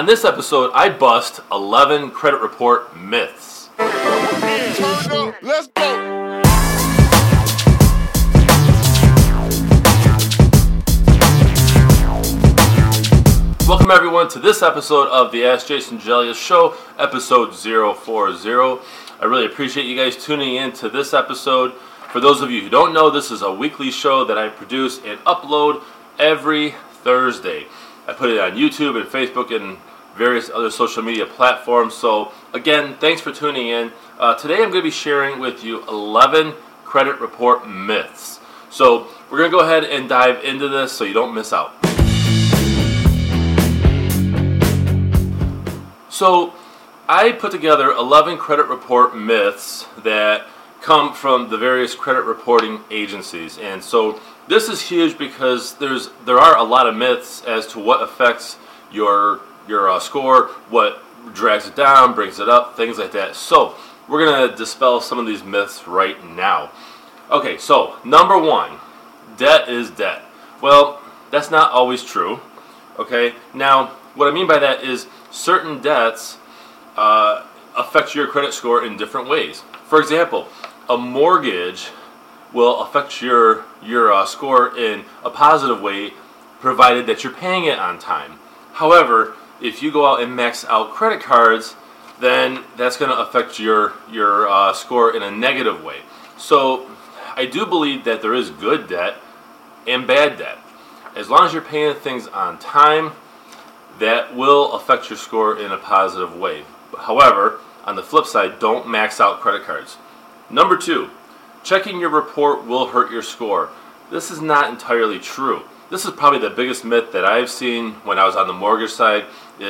On this episode, I bust 11 credit report myths. Let's go. Welcome everyone to this episode of the Ask Jason Gelios Show, episode 040. I really appreciate you guys tuning in to this episode. For those of you who don't know, this is a weekly show that I produce and upload every Thursday. I put it on YouTube and Facebook and various other social media platforms. So, again, thanks for tuning in. Uh, today I'm going to be sharing with you 11 credit report myths. So, we're going to go ahead and dive into this so you don't miss out. So, I put together 11 credit report myths that come from the various credit reporting agencies. And so, this is huge because there's there are a lot of myths as to what affects your your uh, score, what drags it down, brings it up, things like that. So, we're to dispel some of these myths right now. Okay, so number 1, debt is debt. Well, that's not always true. Okay? Now, what I mean by that is certain debts uh, affect your credit score in different ways. For example, a mortgage will affect your your uh, score in a positive way, provided that you're paying it on time. However, if you go out and max out credit cards, then that's going to affect your your uh, score in a negative way. So, I do believe that there is good debt and bad debt. As long as you're paying things on time, that will affect your score in a positive way. However, on the flip side, don't max out credit cards. Number two, checking your report will hurt your score. This is not entirely true. This is probably the biggest myth that I've seen when I was on the mortgage side.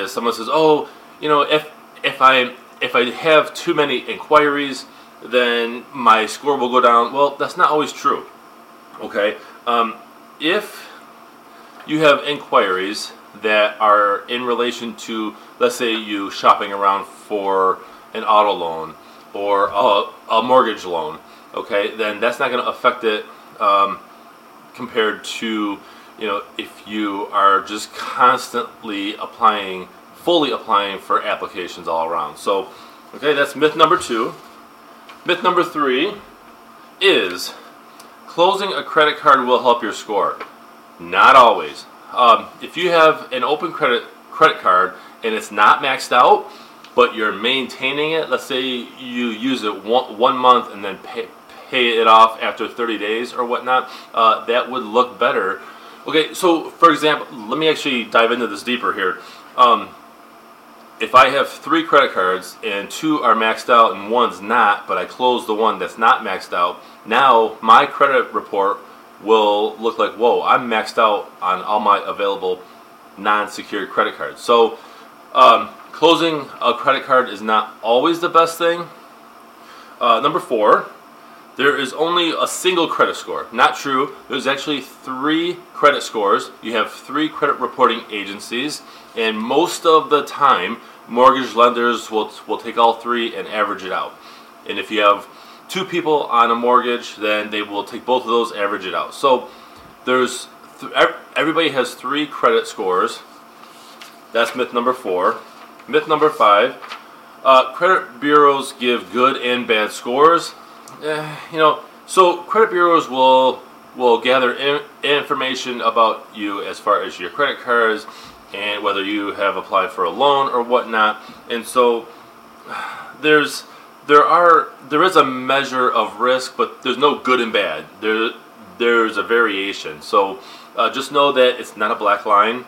Someone says, "Oh, you know, if if I if I have too many inquiries, then my score will go down." Well, that's not always true. Okay, um, if you have inquiries that are in relation to, let's say, you shopping around for an auto loan or a, a mortgage loan, okay, then that's not going to affect it um, compared to, you know, if you are just constantly applying, fully applying for applications all around. So, okay, that's myth number two. Myth number three is closing a credit card will help your score. Not always. Um, if you have an open credit credit card and it's not maxed out, but you're maintaining it, let's say you use it one, one month and then pay, pay it off after 30 days or whatnot, uh, that would look better. Okay, so for example, let me actually dive into this deeper here. Um, if I have three credit cards and two are maxed out and one's not, but I close the one that's not maxed out, now my credit report will look like, whoa, I'm maxed out on all my available non-secured credit cards. So um, closing a credit card is not always the best thing. Uh, number four, there is only a single credit score. Not true. There's actually three credit scores. You have three credit reporting agencies, and most of the time, mortgage lenders will, will take all three and average it out. And if you have two people on a mortgage, then they will take both of those, average it out. So there's th- everybody has three credit scores. That's myth number four. Myth number five: uh, credit bureaus give good and bad scores. Eh, you know, so credit bureaus will will gather in, information about you as far as your credit cards and whether you have applied for a loan or whatnot. And so there's there are there is a measure of risk, but there's no good and bad. There there's a variation. So uh, just know that it's not a black line.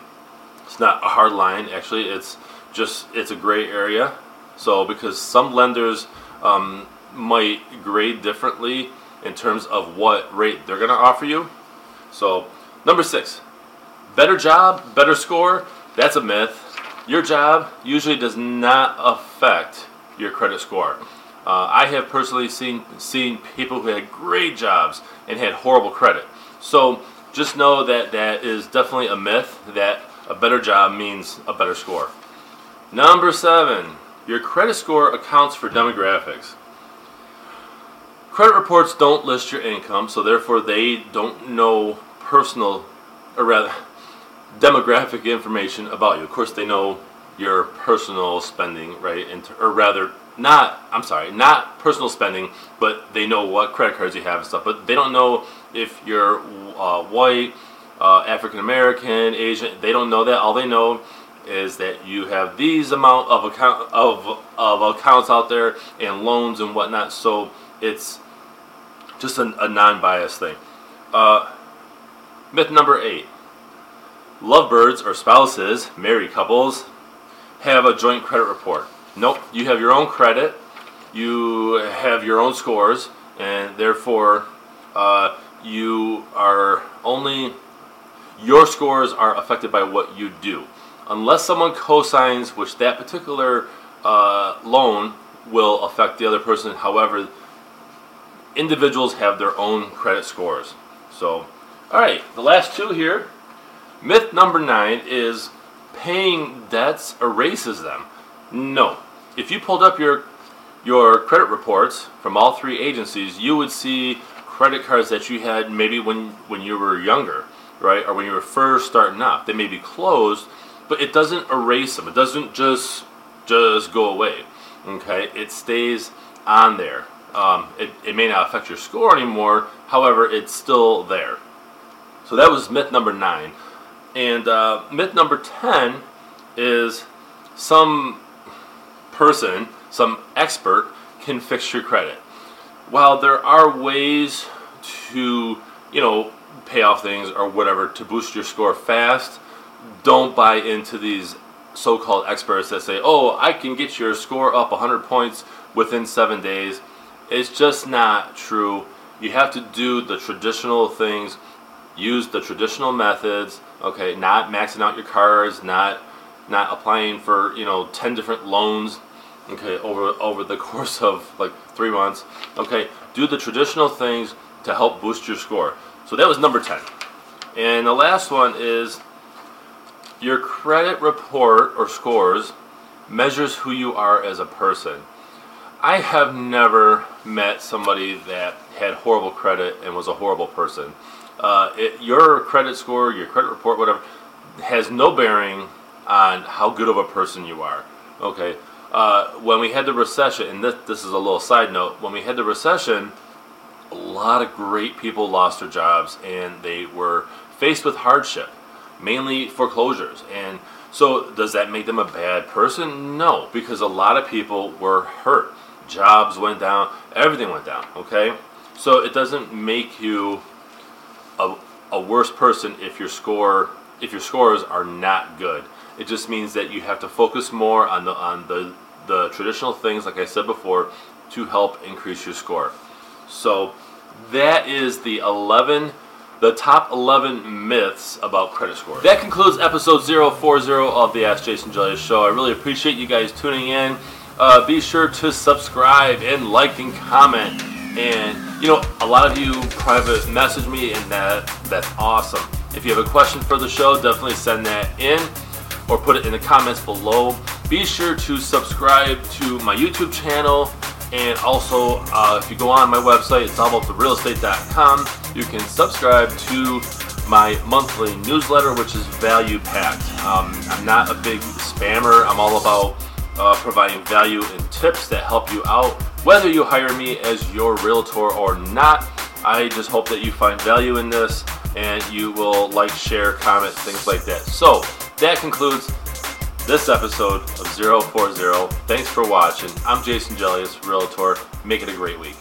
It's not a hard line. Actually, it's just it's a gray area. So because some lenders um, might grade differently in terms of what rate they're going to offer you. So number six, better job, better score. That's a myth. Your job usually does not affect your credit score. Uh, I have personally seen seen people who had great jobs and had horrible credit. So just know that that is definitely a myth. That a better job means a better score. Number seven, your credit score accounts for demographics. Credit reports don't list your income, so therefore they don't know personal, or rather, demographic information about you. Of course, they know your personal spending, right? And or rather, not I'm sorry, not personal spending, but they know what credit cards you have and stuff. But they don't know if you're uh, white, uh, African American, Asian. They don't know that. All they know is that you have these amount of account of of accounts out there and loans and whatnot. So it's just a, a non-biased thing. Uh, myth number eight: lovebirds or spouses, married couples, have a joint credit report. Nope, you have your own credit, you have your own scores, and therefore uh, you are only your scores are affected by what you do. Unless someone co-signs, which that particular uh, loan will affect the other person. However, individuals have their own credit scores. So, all right, the last two here. Myth number nine is paying debts erases them. No. If you pulled up your your credit reports from all three agencies, you would see credit cards that you had maybe when when you were younger, right? Or when you were first starting out. They may be closed, but it doesn't erase them. It doesn't just just go away. Okay? It stays on there. Um, it, it may not affect your score anymore, however, it's still there. So that was myth number nine. And uh, myth number 10 is some person, some expert, can fix your credit. While there are ways to, you know, pay off things or whatever to boost your score fast, don't buy into these so called experts that say, oh, I can get your score up 100 points within seven days. It's just not true. You have to do the traditional things, use the traditional methods, okay, not maxing out your cards, not not applying for, you know, 10 different loans, okay, over over the course of like 3 months. Okay, do the traditional things to help boost your score. So that was number 10. And the last one is your credit report or scores measures who you are as a person. I have never met somebody that had horrible credit and was a horrible person. Uh, it, your credit score, your credit report, whatever, has no bearing on how good of a person you are. Okay. Uh, when we had the recession, and this, this is a little side note, when we had the recession, a lot of great people lost their jobs and they were faced with hardship, mainly foreclosures. And so, does that make them a bad person? No, because a lot of people were hurt. Jobs went down, everything went down, okay? So, it doesn't make you a, a worse person if your score if your scores are not good. It just means that you have to focus more on the on the the traditional things, like I said before, to help increase your score. So that is the 11 the top 11 myths about credit score. That concludes episode 040 of the Ask Jason Gelios show. I really appreciate you guys tuning in. Uh, be sure to subscribe and like and comment. And you know, a lot of you private message me, and that that's awesome. If you have a question for the show, definitely send that in or put it in the comments below. Be sure to subscribe to my YouTube channel. And also, uh, if you go on my website, itsallabouttherealestate.com, you can subscribe to my monthly newsletter, which is value packed. Um, I'm not a big spammer. I'm all about uh, providing value and tips that help you out, whether you hire me as your realtor or not. I just hope that you find value in this and you will like, share, comment, things like that. So, that concludes this episode of 040. Thanks for watching. I'm Jason Gelios, Realtor. Make it a great week.